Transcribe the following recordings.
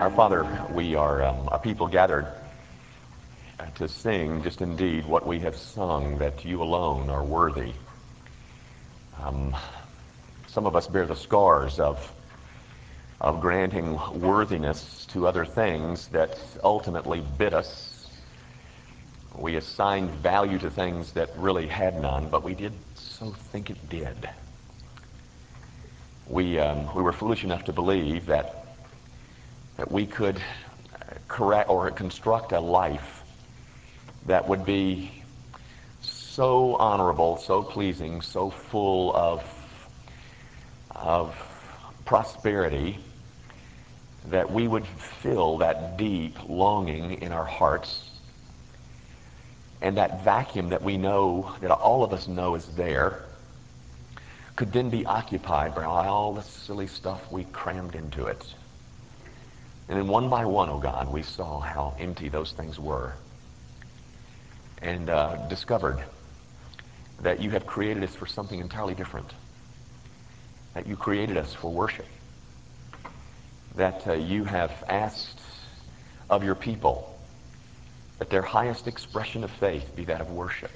Our Father, we are um, a people gathered to sing just indeed what we have sung, that you alone are worthy. Um, some of us bear the scars of, of granting worthiness to other things that ultimately bit us. We assigned value to things that really had none, but we did so think it did. We, um, we were foolish enough to believe that that we could correct or construct a life that would be so honorable, so pleasing, so full of, of prosperity that we would fill that deep longing in our hearts and that vacuum that we know, that all of us know is there, could then be occupied by all the silly stuff we crammed into it. And then one by one, oh God, we saw how empty those things were and uh, discovered that you have created us for something entirely different. That you created us for worship. That uh, you have asked of your people that their highest expression of faith be that of worship.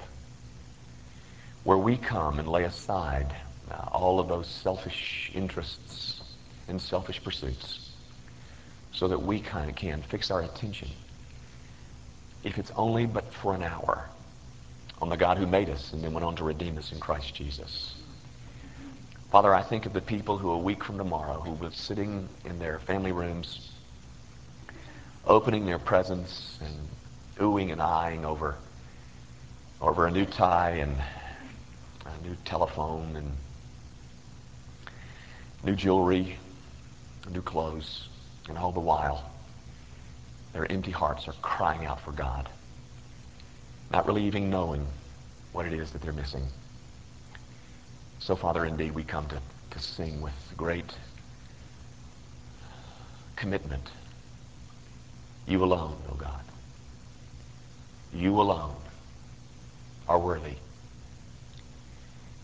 Where we come and lay aside uh, all of those selfish interests and selfish pursuits so that we kind of can fix our attention, if it's only but for an hour, on the God who made us and then went on to redeem us in Christ Jesus. Father, I think of the people who a week from tomorrow who will be sitting in their family rooms, opening their presents and oohing and eyeing over, over a new tie and a new telephone and new jewelry, new clothes. And all the while, their empty hearts are crying out for God, not really even knowing what it is that they're missing. So, Father, indeed, we come to, to sing with great commitment. You alone, O oh God. You alone are worthy.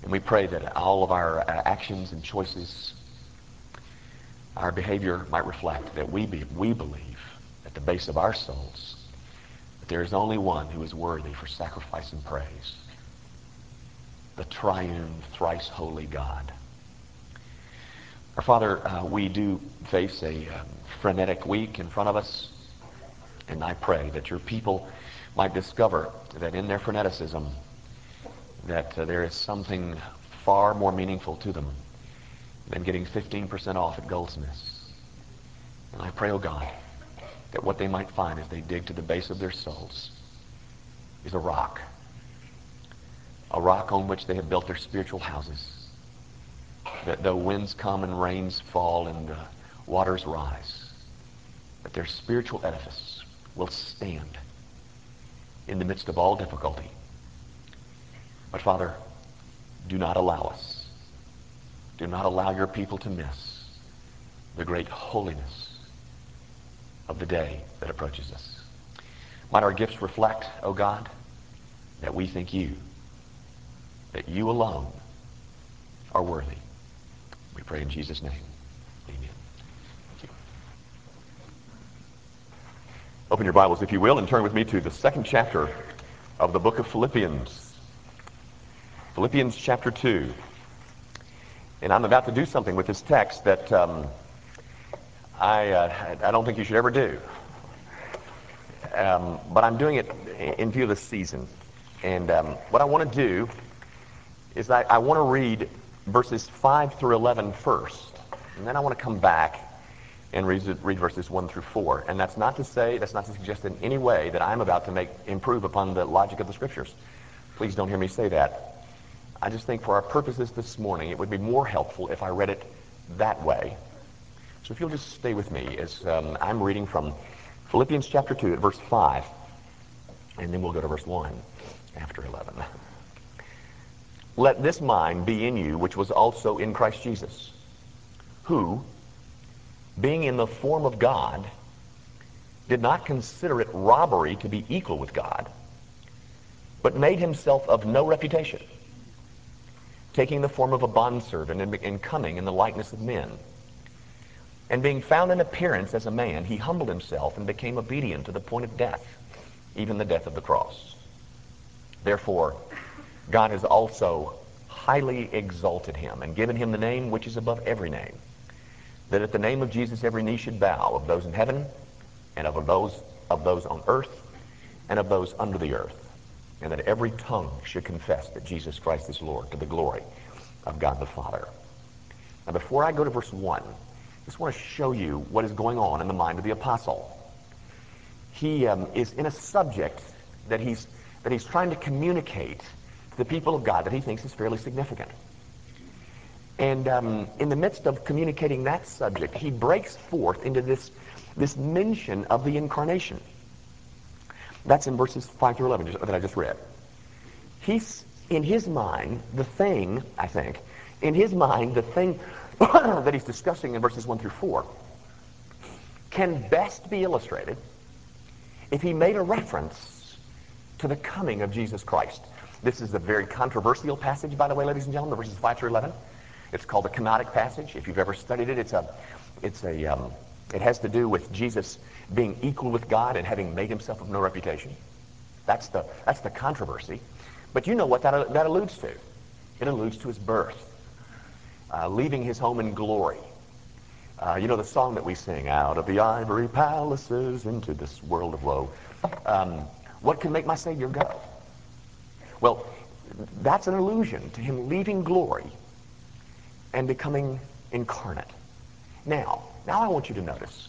And we pray that all of our actions and choices our behavior might reflect that we, be, we believe at the base of our souls that there is only one who is worthy for sacrifice and praise the triune, thrice holy God. Our Father, uh, we do face a um, frenetic week in front of us, and I pray that your people might discover that in their freneticism, that uh, there is something far more meaningful to them than getting 15% off at Goldsmiths. And I pray, oh God, that what they might find as they dig to the base of their souls is a rock. A rock on which they have built their spiritual houses. That though winds come and rains fall and uh, waters rise, that their spiritual edifice will stand in the midst of all difficulty. But Father, do not allow us do not allow your people to miss the great holiness of the day that approaches us. Might our gifts reflect, O oh God, that we think you, that you alone are worthy. We pray in Jesus' name. Amen. Thank you. Open your Bibles, if you will, and turn with me to the second chapter of the book of Philippians. Philippians chapter 2. And I'm about to do something with this text that um, I, uh, I don't think you should ever do. Um, but I'm doing it in view of the season. And um, what I want to do is I, I want to read verses 5 through 11 first. And then I want to come back and read, read verses 1 through 4. And that's not to say, that's not to suggest in any way that I'm about to make improve upon the logic of the scriptures. Please don't hear me say that. I just think for our purposes this morning, it would be more helpful if I read it that way. So if you'll just stay with me as um, I'm reading from Philippians chapter 2 at verse 5, and then we'll go to verse 1 after 11. Let this mind be in you, which was also in Christ Jesus, who, being in the form of God, did not consider it robbery to be equal with God, but made himself of no reputation taking the form of a bondservant and, and coming in the likeness of men. And being found in appearance as a man, he humbled himself and became obedient to the point of death, even the death of the cross. Therefore, God has also highly exalted him and given him the name which is above every name, that at the name of Jesus every knee should bow of those in heaven and of those of those on earth and of those under the earth, and that every tongue should confess that Jesus Christ is Lord to the glory of God the Father. Now, before I go to verse 1, I just want to show you what is going on in the mind of the apostle. He um, is in a subject that he's, that he's trying to communicate to the people of God that he thinks is fairly significant. And um, in the midst of communicating that subject, he breaks forth into this, this mention of the incarnation. That's in verses 5 through 11 that I just read. He's, in his mind, the thing, I think, in his mind, the thing that he's discussing in verses 1 through 4 can best be illustrated if he made a reference to the coming of Jesus Christ. This is a very controversial passage, by the way, ladies and gentlemen, verses 5 through 11. It's called the kenotic passage. If you've ever studied it, it's a, it's a, um, it has to do with Jesus being equal with God and having made himself of no reputation. That's the, that's the controversy. But you know what that, that alludes to. It alludes to his birth, uh, leaving his home in glory. Uh, you know the song that we sing, out of the ivory palaces into this world of woe. Um, what can make my Savior go? Well, that's an allusion to him leaving glory and becoming incarnate. Now, now I want you to notice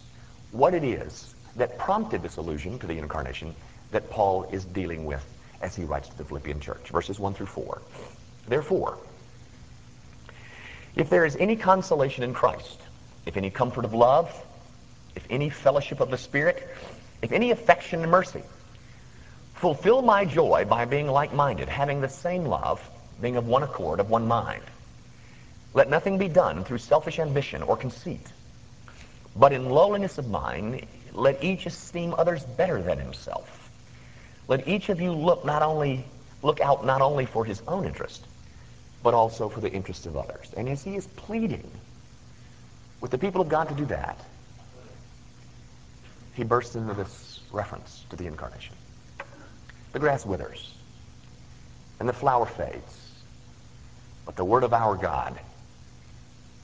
what it is that prompted this allusion to the incarnation that Paul is dealing with as he writes to the Philippian church. Verses 1 through 4. Therefore, if there is any consolation in Christ, if any comfort of love, if any fellowship of the Spirit, if any affection and mercy, fulfill my joy by being like-minded, having the same love, being of one accord, of one mind. Let nothing be done through selfish ambition or conceit, but in lowliness of mind, let each esteem others better than himself. Let each of you look not only look out not only for his own interest, but also for the interest of others. And as he is pleading with the people of God to do that, he bursts into this reference to the incarnation. The grass withers, and the flower fades, but the word of our God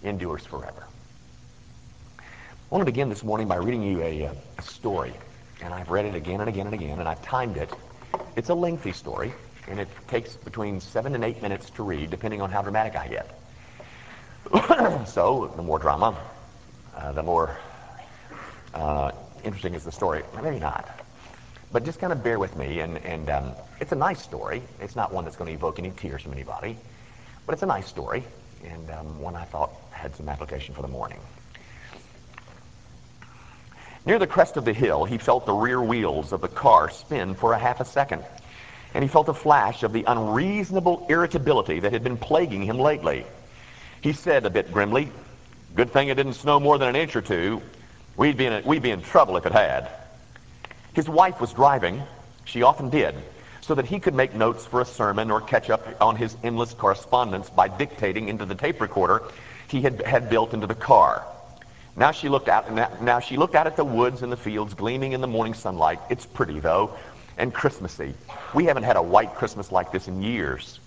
endures forever. I want to begin this morning by reading you a, uh, a, story. And I've read it again and again and again, and I've timed it. It's a lengthy story, and it takes between seven and eight minutes to read, depending on how dramatic I get. so, the more drama, uh, the more uh, interesting is the story. Maybe not. But just kind of bear with me, and, and um, it's a nice story. It's not one that's going to evoke any tears from anybody, but it's a nice story, and um, one I thought had some application for the morning. Near the crest of the hill, he felt the rear wheels of the car spin for a half a second, and he felt a flash of the unreasonable irritability that had been plaguing him lately. He said a bit grimly, Good thing it didn't snow more than an inch or two. We'd be in, a, we'd be in trouble if it had. His wife was driving. She often did so that he could make notes for a sermon or catch up on his endless correspondence by dictating into the tape recorder he had, had built into the car. Now she looked out, now she looked out at the woods and the fields gleaming in the morning sunlight. It's pretty though, and Christmassy. We haven't had a white Christmas like this in years.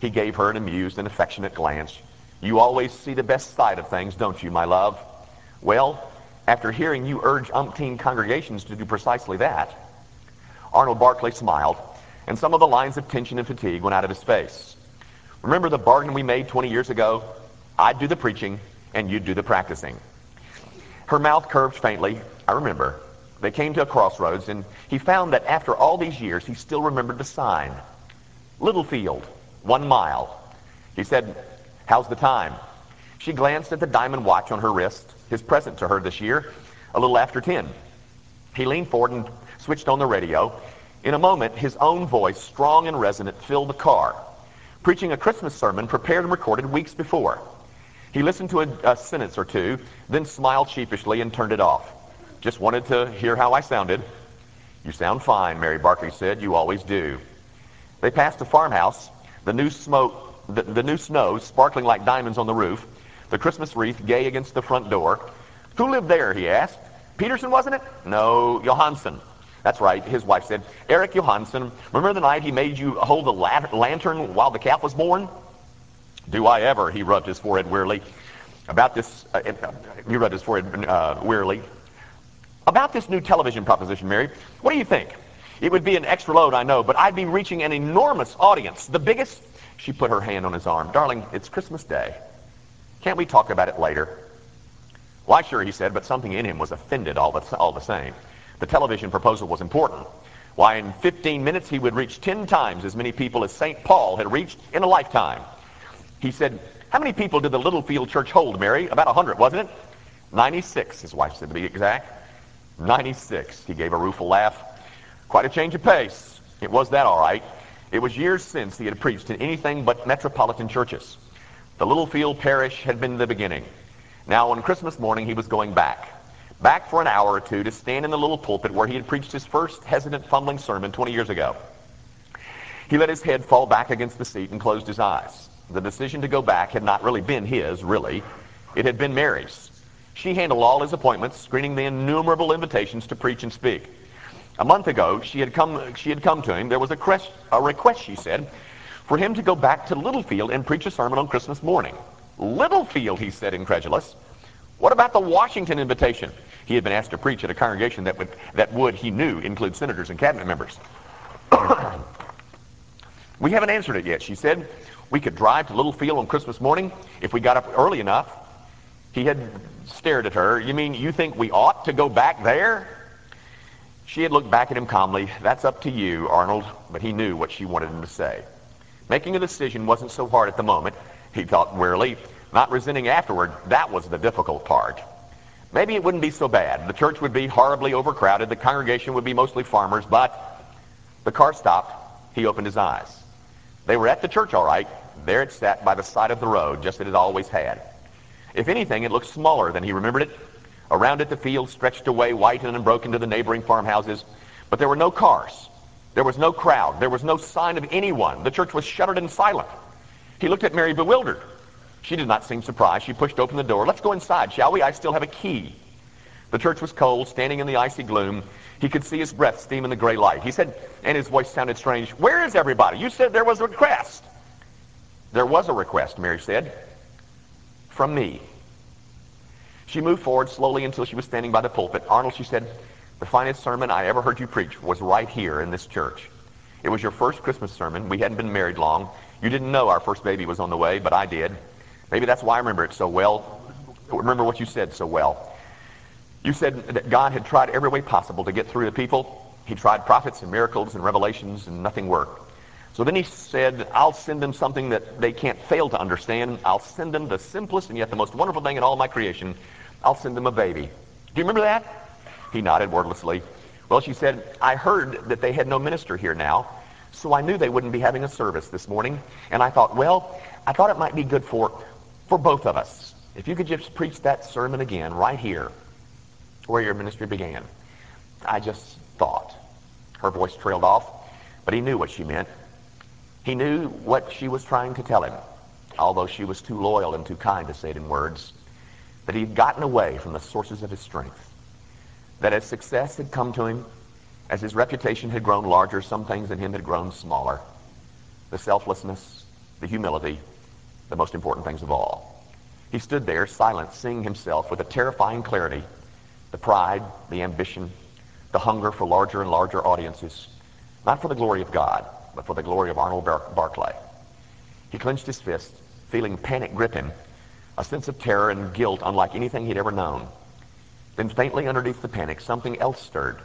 He gave her an amused and affectionate glance. You always see the best side of things, don't you, my love? Well, after hearing you urge umpteen congregations to do precisely that, Arnold Barclay smiled and some of the lines of tension and fatigue went out of his face. Remember the bargain we made 20 years ago? I'd do the preaching, and you'd do the practicing. Her mouth curved faintly. I remember. They came to a crossroads, and he found that after all these years, he still remembered the sign. Littlefield, one mile. He said, how's the time? She glanced at the diamond watch on her wrist, his present to her this year, a little after 10. He leaned forward and switched on the radio. In a moment, his own voice, strong and resonant, filled the car, preaching a Christmas sermon prepared and recorded weeks before. He listened to a, a, sentence or two, then smiled sheepishly and turned it off. Just wanted to hear how I sounded. You sound fine, Mary Barclay said. You always do. They passed a farmhouse, the new smoke, the, the new snow sparkling like diamonds on the roof, the Christmas wreath gay against the front door, Who lived there, he asked. Peterson, wasn't it? No, Johansson. That's right, his wife said. Eric Johansson, remember the night he made you hold the lantern while the calf was born? Do I ever, he rubbed his forehead wearily. About this, uh, uh he rubbed his forehead uh, wearily. About this new television proposition, Mary, what do you think? It would be an extra load, I know, but I'd be reaching an enormous audience. The biggest, she put her hand on his arm. Darling, it's Christmas Day. Can't we talk about it later? Why, sure, he said, but something in him was offended all the, all the same. The television proposal was important. Why, in 15 minutes, he would reach 10 times as many people as St. Paul had reached in a lifetime. He said, how many people did the Littlefield Church hold, Mary? About 100, wasn't it? 96, his wife said to be exact. 96. He gave a rueful laugh. Quite a change of pace. It was that all right. It was years since he had preached in anything but metropolitan churches. The Littlefield parish had been the beginning. Now, on Christmas morning, he was going back. Back for an hour or two to stand in the little pulpit where he had preached his first hesitant, fumbling sermon 20 years ago. He let his head fall back against the seat and closed his eyes. The decision to go back had not really been his, really. It had been Mary's. She handled all his appointments, screening the innumerable invitations to preach and speak. A month ago, she had come, she had come to him. There was a, crest, a request, she said, for him to go back to Littlefield and preach a sermon on Christmas morning. Littlefield, he said, incredulous. What about the Washington invitation? He had been asked to preach at a congregation that would, that would he knew, include senators and cabinet members. we haven't answered it yet, she said. We could drive to Littlefield on Christmas morning if we got up early enough. He had stared at her. You mean you think we ought to go back there? She had looked back at him calmly. That's up to you, Arnold. But he knew what she wanted him to say. Making a decision wasn't so hard at the moment, he thought wearily. Not resenting afterward, that was the difficult part. Maybe it wouldn't be so bad. The church would be horribly overcrowded. The congregation would be mostly farmers. But the car stopped. He opened his eyes. They were at the church, all right. There it sat by the side of the road, just as it always had. If anything, it looked smaller than he remembered it. Around it, the fields stretched away, whitened and broken to the neighboring farmhouses. But there were no cars. There was no crowd. There was no sign of anyone. The church was shuttered and silent. He looked at Mary bewildered. She did not seem surprised. She pushed open the door. Let's go inside, shall we? I still have a key. The church was cold, standing in the icy gloom. He could see his breath steam in the gray light. He said, and his voice sounded strange, Where is everybody? You said there was a request. There was a request, Mary said from me. She moved forward slowly until she was standing by the pulpit. Arnold, she said, the finest sermon I ever heard you preach was right here in this church. It was your first Christmas sermon. We hadn't been married long. You didn't know our first baby was on the way, but I did. Maybe that's why I remember it so well. Remember what you said so well. You said that God had tried every way possible to get through to people. He tried prophets and miracles and revelations, and nothing worked. So then he said, I'll send them something that they can't fail to understand. I'll send them the simplest and yet the most wonderful thing in all my creation. I'll send them a baby. Do you remember that? He nodded wordlessly. Well, she said, I heard that they had no minister here now, so I knew they wouldn't be having a service this morning. And I thought, well, I thought it might be good for, for both of us. If you could just preach that sermon again right here where your ministry began. I just thought. Her voice trailed off, but he knew what she meant. He knew what she was trying to tell him, although she was too loyal and too kind to say it in words, that he'd gotten away from the sources of his strength, that as success had come to him, as his reputation had grown larger, some things in him had grown smaller. The selflessness, the humility, the most important things of all. He stood there, silent, seeing himself with a terrifying clarity, the pride, the ambition, the hunger for larger and larger audiences, not for the glory of God, but for the glory of Arnold Bar- Barclay. He clenched his fist, feeling panic grip him, a sense of terror and guilt unlike anything he'd ever known. Then faintly underneath the panic, something else stirred.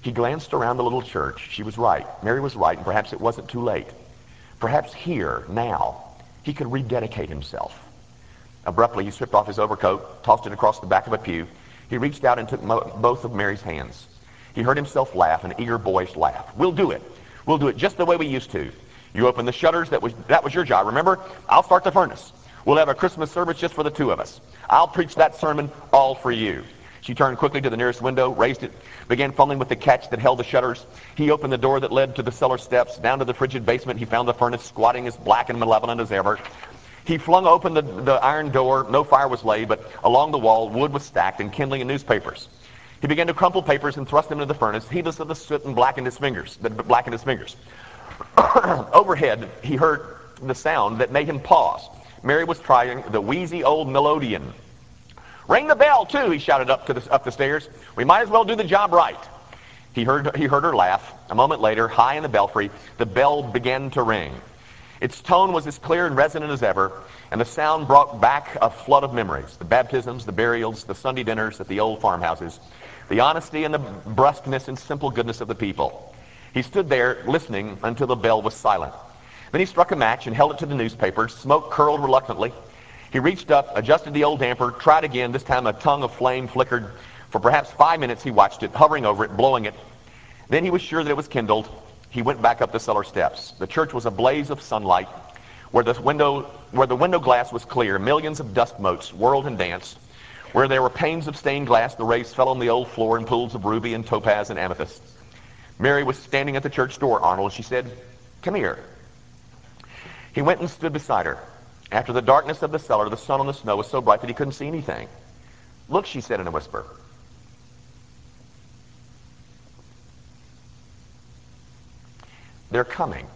He glanced around the little church. She was right. Mary was right, and perhaps it wasn't too late. Perhaps here, now, he could rededicate himself. Abruptly, he stripped off his overcoat, tossed it across the back of a pew. He reached out and took mo- both of Mary's hands. He heard himself laugh, an eager, boyish laugh. We'll do it. We'll do it just the way we used to. You open the shutters. That was, that was your job. Remember? I'll start the furnace. We'll have a Christmas service just for the two of us. I'll preach that sermon all for you. She turned quickly to the nearest window, raised it, began fumbling with the catch that held the shutters. He opened the door that led to the cellar steps. Down to the frigid basement, he found the furnace squatting as black and malevolent as ever. He flung open the, the iron door. No fire was laid, but along the wall, wood was stacked and kindling and newspapers. He began to crumple papers and thrust them into the furnace, heedless of the soot and blackened his fingers. That blackened his fingers. Overhead, he heard the sound that made him pause. Mary was trying the wheezy old melodeon. Ring the bell, too, he shouted up, to the, up the stairs. We might as well do the job right. He heard, he heard her laugh. A moment later, high in the belfry, the bell began to ring. Its tone was as clear and resonant as ever, and the sound brought back a flood of memories. The baptisms, the burials, the Sunday dinners at the old farmhouses, the honesty and the brusqueness and simple goodness of the people. He stood there listening until the bell was silent. Then he struck a match and held it to the newspaper. Smoke curled reluctantly. He reached up, adjusted the old damper, tried again. This time a tongue of flame flickered. For perhaps five minutes he watched it, hovering over it, blowing it. Then he was sure that it was kindled. He went back up the cellar steps. The church was a blaze of sunlight. Where the window, where the window glass was clear, millions of dust motes whirled and danced. Where there were panes of stained glass, the rays fell on the old floor in pools of ruby and topaz and amethyst. Mary was standing at the church door, Arnold, she said, Come here. He went and stood beside her. After the darkness of the cellar, the sun on the snow was so bright that he couldn't see anything. Look, she said in a whisper. They're coming.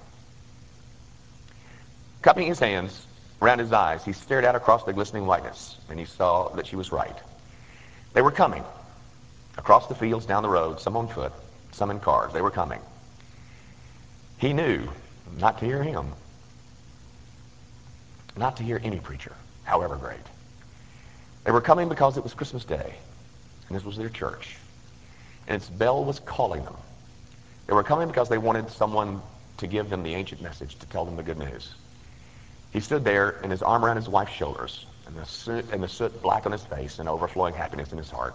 Cupping his hands around his eyes, he stared out across the glistening whiteness, and he saw that she was right. They were coming. Across the fields, down the road, some on foot, some in cars. They were coming. He knew not to hear him, not to hear any preacher, however great. They were coming because it was Christmas Day, and this was their church, and its bell was calling them. They were coming because they wanted someone to give them the ancient message, to tell them the good news. He stood there, and his arm around his wife's shoulders, and the soot, and the soot black on his face, and overflowing happiness in his heart.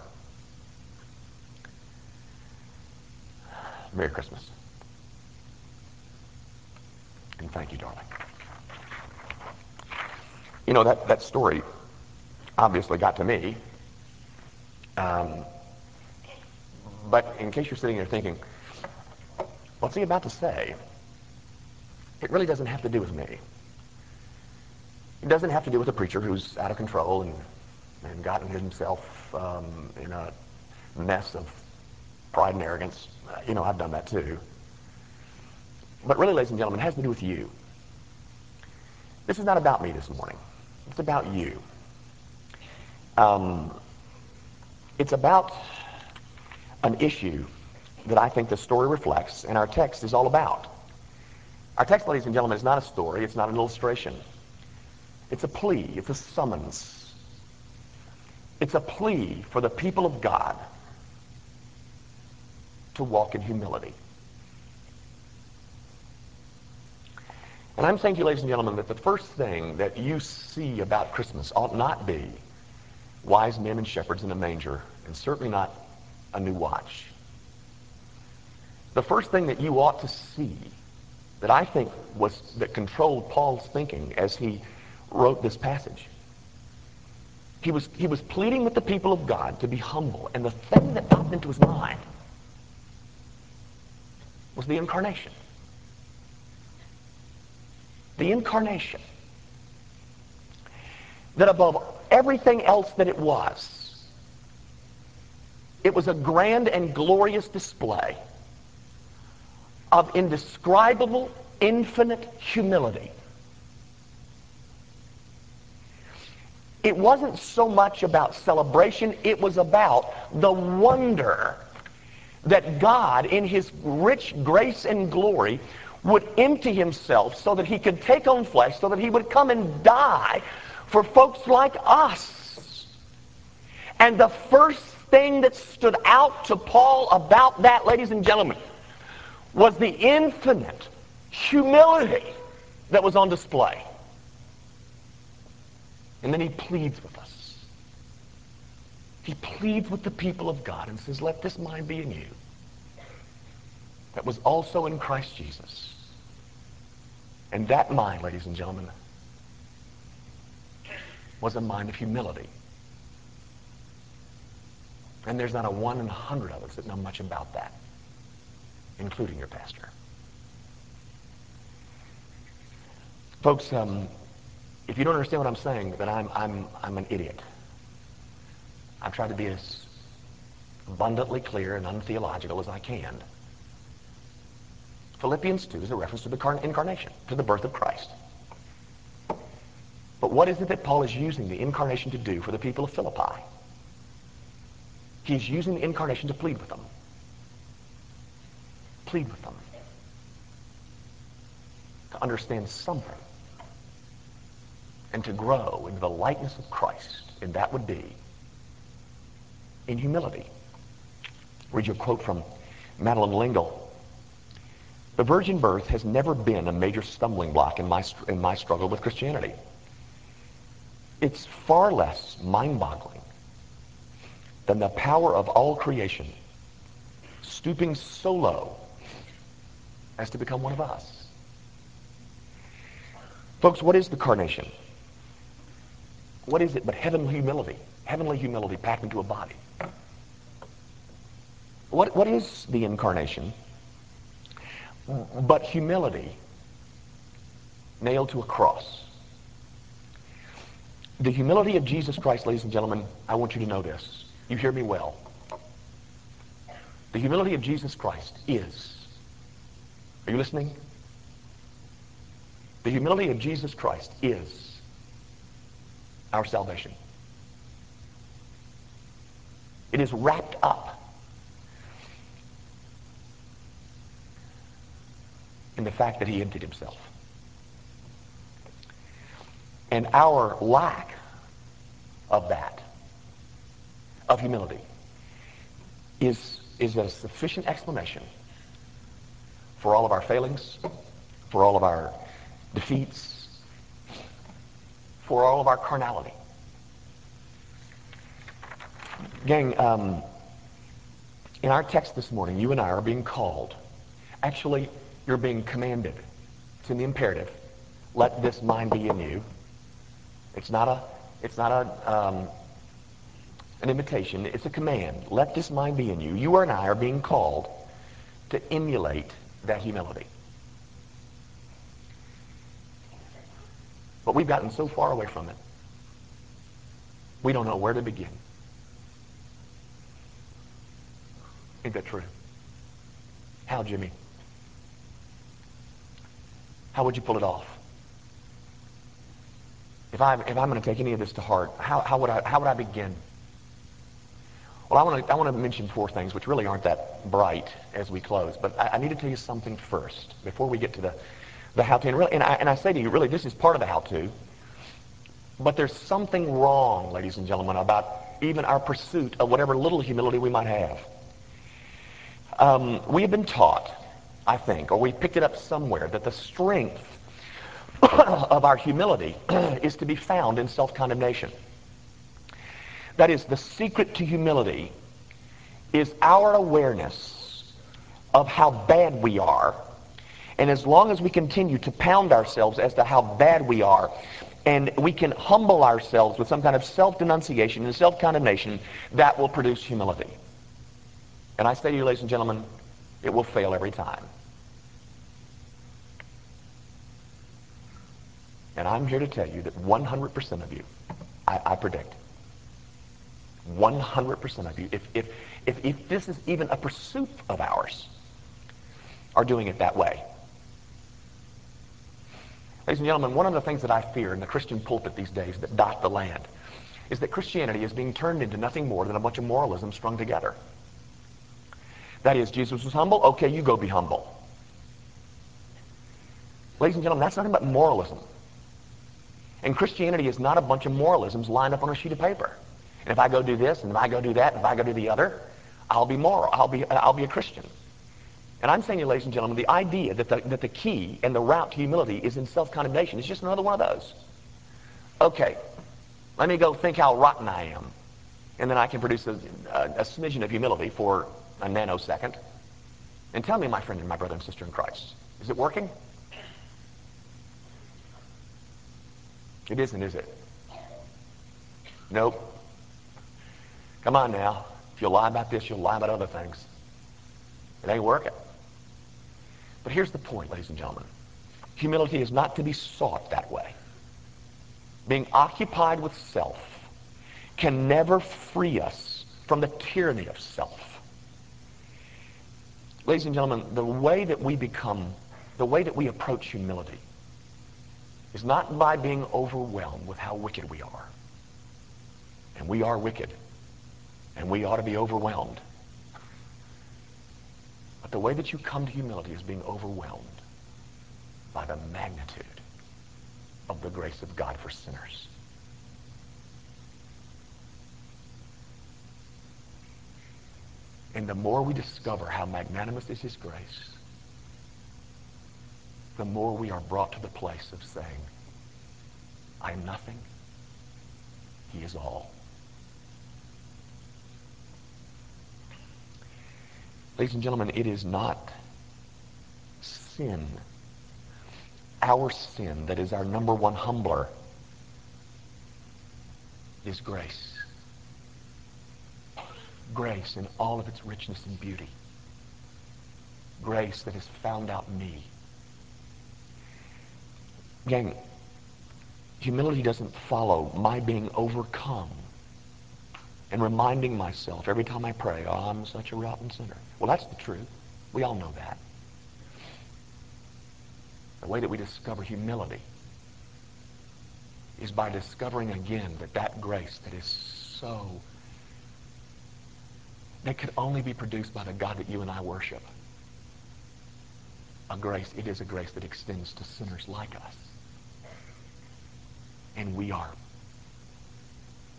Merry Christmas. And thank you, darling. You know, that, that story obviously got to me. Um, but in case you're sitting there thinking, what's he about to say? It really doesn't have to do with me. It doesn't have to do with a preacher who's out of control and, and gotten himself um, in a mess of pride and arrogance. You know, I've done that too. But really, ladies and gentlemen, it has to do with you. This is not about me this morning. It's about you. Um, it's about an issue that I think the story reflects and our text is all about. Our text, ladies and gentlemen, is not a story. It's not an illustration. It's a plea. It's a summons. It's a plea for the people of God to walk in humility. And I'm saying to you, ladies and gentlemen, that the first thing that you see about Christmas ought not be wise men and shepherds in a manger, and certainly not a new watch. The first thing that you ought to see that I think was that controlled Paul's thinking as he wrote this passage. He was, he was pleading with the people of God to be humble, and the thing that popped into his mind was the incarnation. The incarnation. That above everything else that it was, it was a grand and glorious display of indescribable, infinite humility. It wasn't so much about celebration, it was about the wonder that God, in his rich grace and glory, would empty himself so that he could take on flesh, so that he would come and die for folks like us. And the first thing that stood out to Paul about that, ladies and gentlemen, was the infinite humility that was on display. And then he pleads with us. He pleads with the people of God and says, let this mind be in you that was also in Christ Jesus. And that mind, ladies and gentlemen, was a mind of humility. And there's not a one in a hundred of us that know much about that, including your pastor. Folks, um, If you don't understand what I'm saying, then I'm, I'm, I'm an idiot. I've tried to be as abundantly clear and untheological as I can. Philippians 2 is a reference to the incarnation, to the birth of Christ. But what is it that Paul is using the incarnation to do for the people of Philippi? He's using the incarnation to plead with them. Plead with them. To understand something. And to grow into the likeness of Christ. And that would be in humility. Read your quote from Madeleine L'Engle. The virgin birth has never been a major stumbling block in my, in my struggle with Christianity. It's far less mind-boggling than the power of all creation stooping so low as to become one of us. Folks, what is the carnation? What is it but heavenly humility? Heavenly humility packed into a body. What, what is the incarnation? But humility nailed to a cross. The humility of Jesus Christ, ladies and gentlemen, I want you to know this. You hear me well. The humility of Jesus Christ is, are you listening? The humility of Jesus Christ is our salvation. It is wrapped up in the fact that he emptied himself. And our lack of that, of humility, is, is a sufficient explanation for all of our failings, for all of our defeats, for all of our carnality. Gang, um, in our text this morning, you and I are being called. Actually, you're being commanded. It's in the imperative. Let this mind be in you. It's not a, it's not a, um, an invitation. It's a command. Let this mind be in you. You and I are being called to emulate that humility. But we've gotten so far away from it. We don't know where to begin. Ain't that true? How, Jimmy? How would you pull it off? If I'm, if I'm going to take any of this to heart, how, how, would I, how would I begin? Well, I want, to, I want to mention four things, which really aren't that bright as we close. But I, I need to tell you something first before we get to the, the how-to. And, really, and, I, and I say to you, really, this is part of the how-to. But there's something wrong, ladies and gentlemen, about even our pursuit of whatever little humility we might have. Um, we have been taught I think, or we picked it up somewhere, that the strength of our humility is to be found in self-condemnation. That is, the secret to humility is our awareness of how bad we are. And as long as we continue to pound ourselves as to how bad we are, and we can humble ourselves with some kind of self-denunciation and self-condemnation, that will produce humility. And I say to you, ladies and gentlemen, it will fail every time. And I'm here to tell you that 100% of you, I, I predict, 100% of you, if, if, if, if this is even a pursuit of ours, are doing it that way. Ladies and gentlemen, one of the things that I fear in the Christian pulpit these days that dot the land is that Christianity is being turned into nothing more than a bunch of moralism strung together. That is, Jesus was humble, okay, you go be humble. Ladies and gentlemen, that's nothing but moralism. And Christianity is not a bunch of moralisms lined up on a sheet of paper. And if I go do this, and if I go do that, and if I go do the other, I'll be moral. I'll be, I'll be a Christian. And I'm saying ladies and gentlemen, the idea that the, that the key and the route to humility is in self-condemnation is just another one of those. Okay, let me go think how rotten I am. And then I can produce a, a, a smidgen of humility for a nanosecond. And tell me, my friend and my brother and sister in Christ, is it working? It isn't, is it? Nope. Come on now. If you'll lie about this, you'll lie about other things. It ain't working. But here's the point, ladies and gentlemen. Humility is not to be sought that way. being occupied with self, can never free us from the tyranny of self. Ladies and gentlemen, the way that we become, the way that we approach humility is not by being overwhelmed with how wicked we are. And we are wicked. And we ought to be overwhelmed. But the way that you come to humility is being overwhelmed by the magnitude of the grace of God for sinners. And the more we discover how magnanimous is his grace, the more we are brought to the place of saying, I am nothing. He is all. Ladies and gentlemen, it is not sin, our sin, that is our number one humbler, is grace grace in all of its richness and beauty. Grace that has found out me. Gang, humility doesn't follow my being overcome and reminding myself every time I pray, oh, I'm such a rotten sinner. Well, that's the truth. We all know that. The way that we discover humility is by discovering again that that grace that is so that could only be produced by the God that you and I worship. A grace, it is a grace that extends to sinners like us. And we are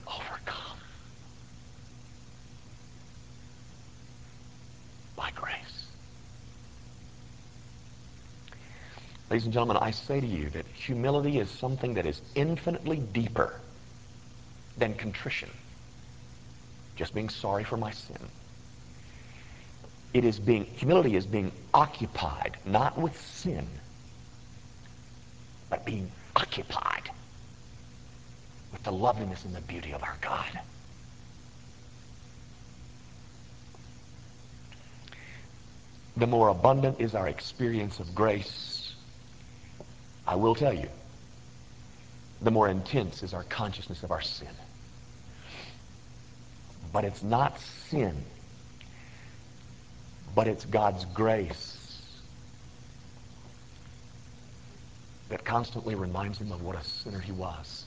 overcome by grace. Ladies and gentlemen, I say to you that humility is something that is infinitely deeper than contrition just being sorry for my sin. It is being, humility is being occupied, not with sin, but being occupied with the loveliness and the beauty of our God. The more abundant is our experience of grace, I will tell you, the more intense is our consciousness of our sin. But it's not sin. But it's God's grace that constantly reminds him of what a sinner he was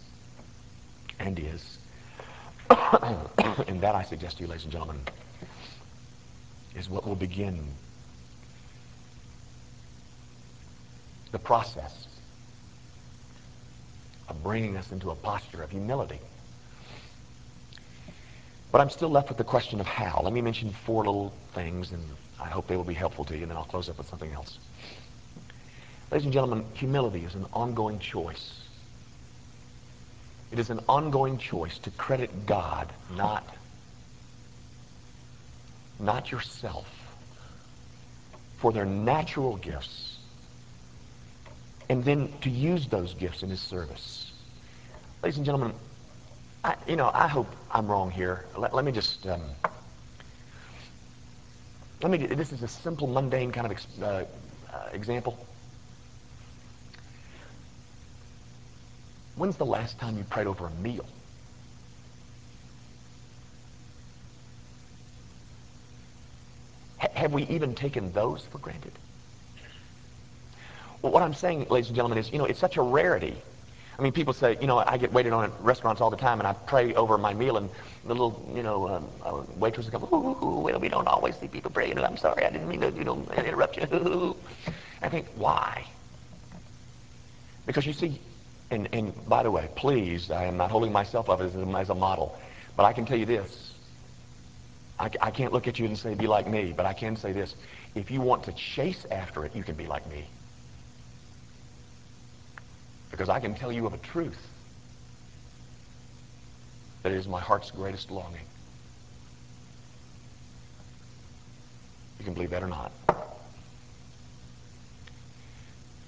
and is. and that, I suggest to you, ladies and gentlemen, is what will begin the process of bringing us into a posture of humility. But I'm still left with the question of how. Let me mention four little things, and I hope they will be helpful to you, and then I'll close up with something else. Ladies and gentlemen, humility is an ongoing choice. It is an ongoing choice to credit God, not, not yourself, for their natural gifts, and then to use those gifts in his service. Ladies and gentlemen, I, you know, I hope I'm wrong here. Let, let me just, um, let me, this is a simple, mundane kind of uh, uh, example. When's the last time you prayed over a meal? H- have we even taken those for granted? Well, what I'm saying, ladies and gentlemen, is, you know, it's such a rarity I mean, people say, you know, I get waited on at restaurants all the time, and I pray over my meal, and the little, you know, um, uh, waitress ooh, ooh, well, we don't always see people praying, and I'm sorry, I didn't mean to, you know, interrupt you. I think, why? Because you see, and, and by the way, please, I am not holding myself up as, as a model, but I can tell you this. I, I can't look at you and say, be like me, but I can say this. If you want to chase after it, you can be like me. Because I can tell you of a truth that is my heart's greatest longing. You can believe that or not.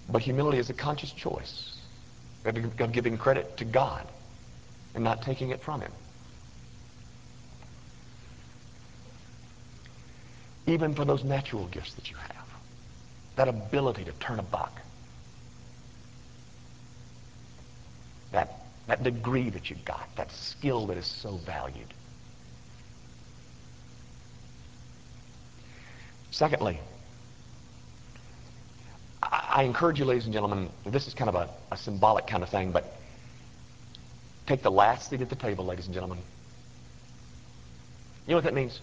But humility is a conscious choice of giving credit to God and not taking it from him. Even for those natural gifts that you have, that ability to turn a buck, that degree that you've got, that skill that is so valued. Secondly, I, I encourage you, ladies and gentlemen, this is kind of a, a symbolic kind of thing, but take the last seat at the table, ladies and gentlemen. You know what that means?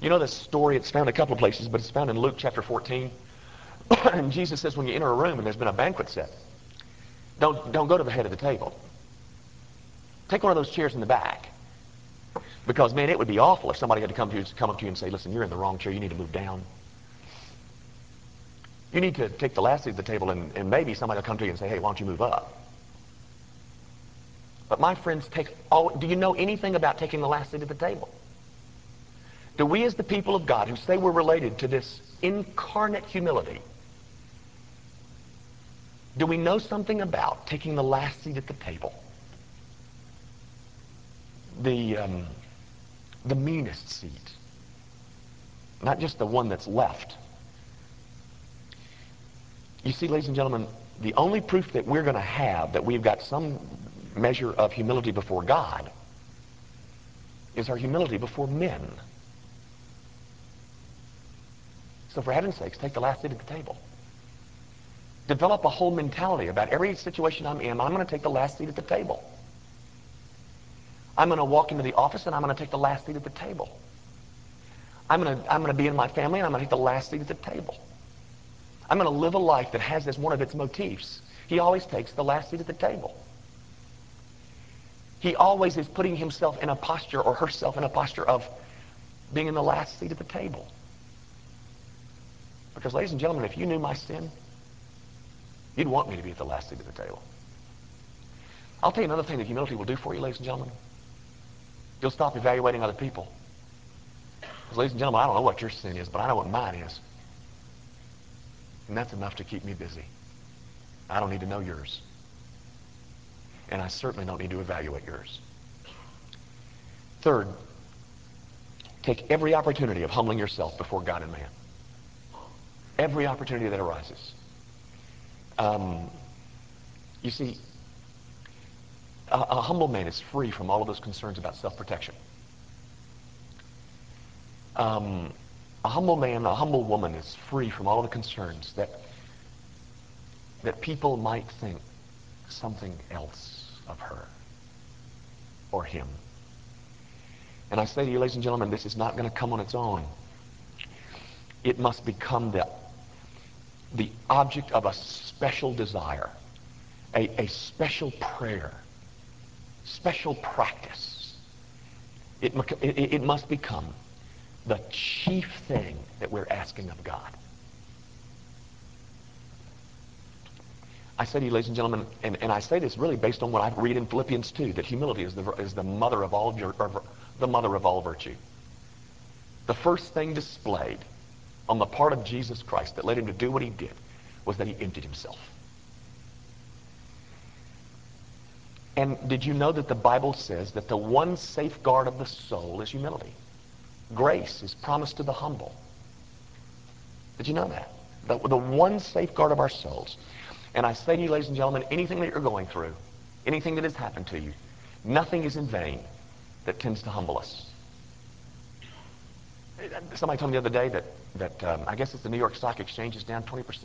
You know this story, it's found a couple of places, but it's found in Luke chapter 14. and Jesus says when you enter a room and there's been a banquet set, don't, don't go to the head of the table. Take one of those chairs in the back. Because, man, it would be awful if somebody had to come, to you, come up to you and say, listen, you're in the wrong chair. You need to move down. You need to take the last seat at the table, and, and maybe somebody will come to you and say, hey, why don't you move up? But my friends, take all, do you know anything about taking the last seat at the table? Do we as the people of God who say we're related to this incarnate humility, do we know something about taking the last seat at the table? The, um, the meanest seat. Not just the one that's left. You see, ladies and gentlemen, the only proof that we're going to have that we've got some measure of humility before God is our humility before men. So for heaven's sakes, take the last seat at the table. Develop a whole mentality about every situation I'm in. I'm going to take the last seat at the table. I'm going to walk into the office and I'm going to take the last seat at the table. I'm going to, I'm going to be in my family and I'm going to take the last seat at the table. I'm going to live a life that has as one of its motifs. He always takes the last seat at the table. He always is putting himself in a posture or herself in a posture of being in the last seat at the table. Because, ladies and gentlemen, if you knew my sin, you'd want me to be at the last seat of the table. I'll tell you another thing that humility will do for you, ladies and gentlemen. You'll stop evaluating other people. Because, ladies and gentlemen, I don't know what your sin is, but I know what mine is. And that's enough to keep me busy. I don't need to know yours. And I certainly don't need to evaluate yours. Third, take every opportunity of humbling yourself before God and man. Every opportunity that arises. Um, you see, a, a humble man is free from all of those concerns about self-protection. Um, a humble man, a humble woman is free from all the concerns that that people might think something else of her or him. And I say to you, ladies and gentlemen, this is not going to come on its own. It must become the the object of a special desire, a, a special prayer, special practice. It, it, it must become the chief thing that we're asking of God. I say to you, ladies and gentlemen, and, and I say this really based on what I read in Philippians 2, that humility is the, is the mother of all the mother of all virtue. The first thing displayed on the part of Jesus Christ that led him to do what he did was that he emptied himself. And did you know that the Bible says that the one safeguard of the soul is humility? Grace is promised to the humble. Did you know that? The, the one safeguard of our souls. And I say to you, ladies and gentlemen, anything that you're going through, anything that has happened to you, nothing is in vain that tends to humble us. Somebody told me the other day that, that um, I guess it's the New York Stock Exchange is down 20%.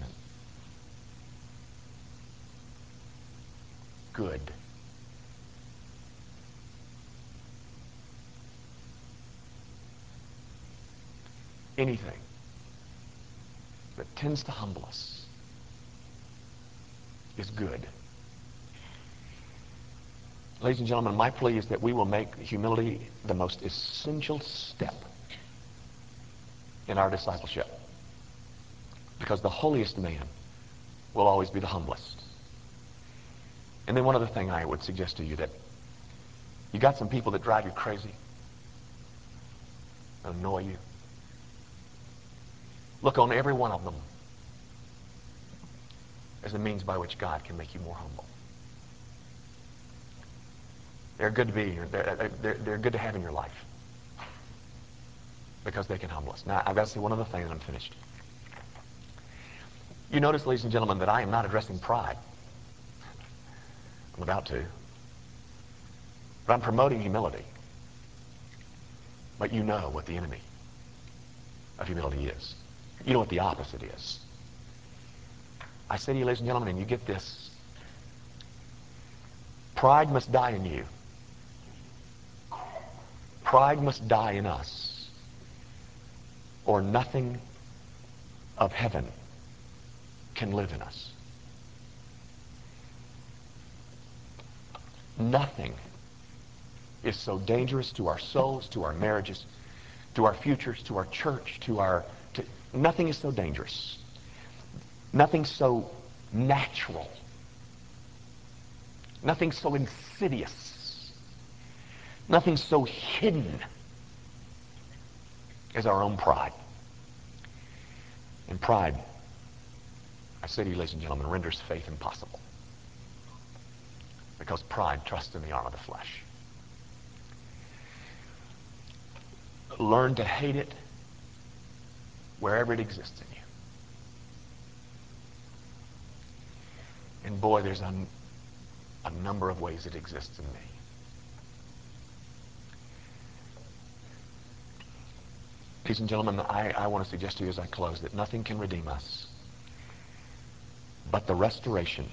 Good. Anything that tends to humble us is good. Ladies and gentlemen, my plea is that we will make humility the most essential step in our discipleship. Because the holiest man will always be the humblest. And then one other thing I would suggest to you that you got some people that drive you crazy, annoy you. Look on every one of them as a means by which God can make you more humble. They're good to be. They're, they're, they're good to have in your life because they can humble us. Now, I've got to say one other thing and I'm finished. You notice, ladies and gentlemen, that I am not addressing pride. I'm about to. But I'm promoting humility. But you know what the enemy of humility is. You know what the opposite is. I say to you, ladies and gentlemen, and you get this. Pride must die in you. Pride must die in us. Or nothing of heaven can live in us. Nothing is so dangerous to our souls, to our marriages, to our futures, to our church, to our... To, nothing is so dangerous. Nothing so natural. Nothing so insidious. Nothing so hidden as our own pride. And pride, I say to you, ladies and gentlemen, renders faith impossible. Because pride trusts in the arm of the flesh. Learn to hate it wherever it exists in you. And boy, there's a, a number of ways it exists in me. Ladies and gentlemen, I, I want to suggest to you as I close that nothing can redeem us but the restoration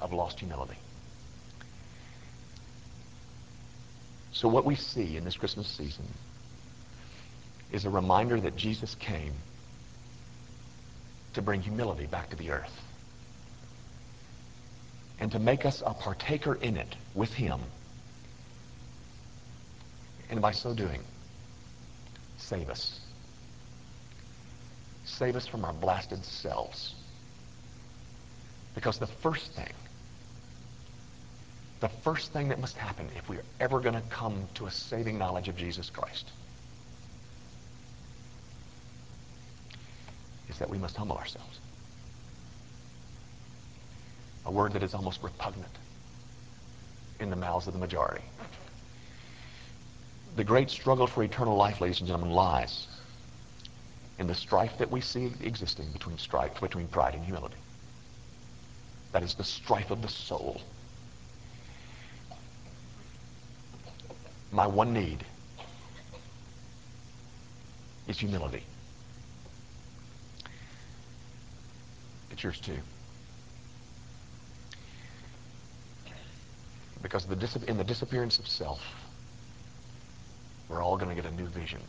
of lost humility. So what we see in this Christmas season is a reminder that Jesus came to bring humility back to the earth and to make us a partaker in it with him. And by so doing, save us. Save us from our blasted selves. Because the first thing, the first thing that must happen if we're ever going to come to a saving knowledge of Jesus Christ is that we must humble ourselves. A word that is almost repugnant in the mouths of the majority. The great struggle for eternal life, ladies and gentlemen, lies in the strife that we see existing between strife, between pride and humility. That is the strife of the soul. My one need is humility. It's yours too. Because in the disappearance of self, we're all going to get a new vision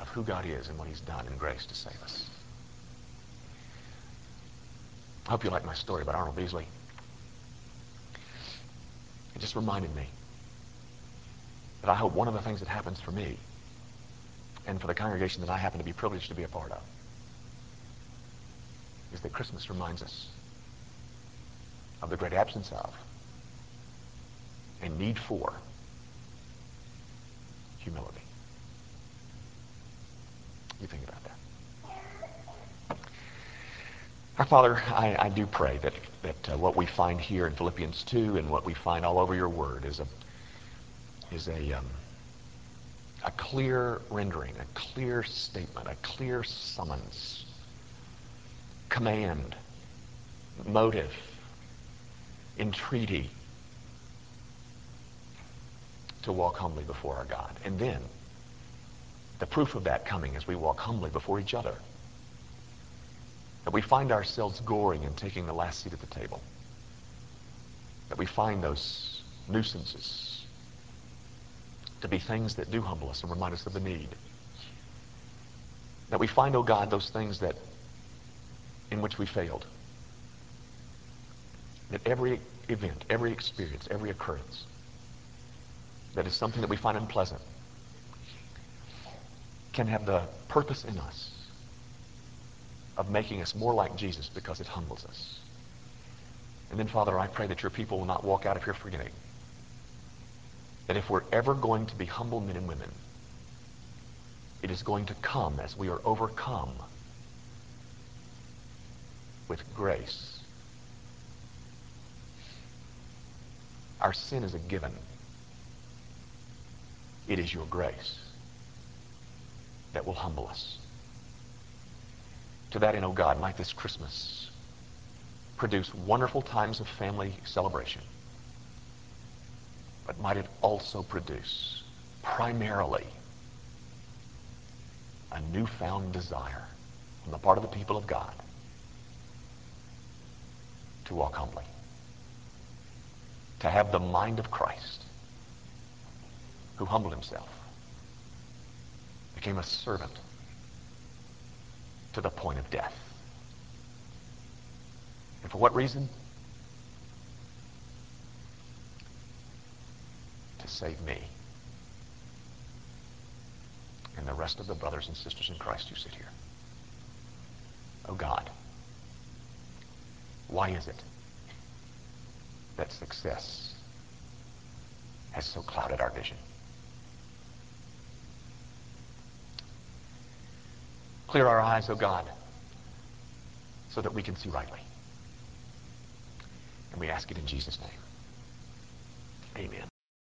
of who God is and what he's done in grace to save us. I hope you like my story about Arnold Beasley. It just reminded me that I hope one of the things that happens for me and for the congregation that I happen to be privileged to be a part of is that Christmas reminds us of the great absence of and need for humility. You think about that. Our Father, I, I do pray that, that uh, what we find here in Philippians 2 and what we find all over your word is a, is a, um, a clear rendering, a clear statement, a clear summons command, motive, entreaty to walk humbly before our God. And then, the proof of that coming as we walk humbly before each other, that we find ourselves goring and taking the last seat at the table, that we find those nuisances to be things that do humble us and remind us of the need. That we find, oh God, those things that in which we failed. That every event, every experience, every occurrence that is something that we find unpleasant can have the purpose in us of making us more like Jesus because it humbles us. And then, Father, I pray that your people will not walk out of here forgetting that if we're ever going to be humble men and women, it is going to come as we are overcome with grace. Our sin is a given. It is your grace that will humble us. To that end, O oh God, might this Christmas produce wonderful times of family celebration. but might it also produce primarily a newfound desire on the part of the people of God to walk humbly, to have the mind of Christ, who humbled himself, became a servant to the point of death. And for what reason? To save me and the rest of the brothers and sisters in Christ who sit here. Oh God, why is it that success has so clouded our vision? Clear our eyes, oh God, so that we can see rightly. And we ask it in Jesus' name. Amen.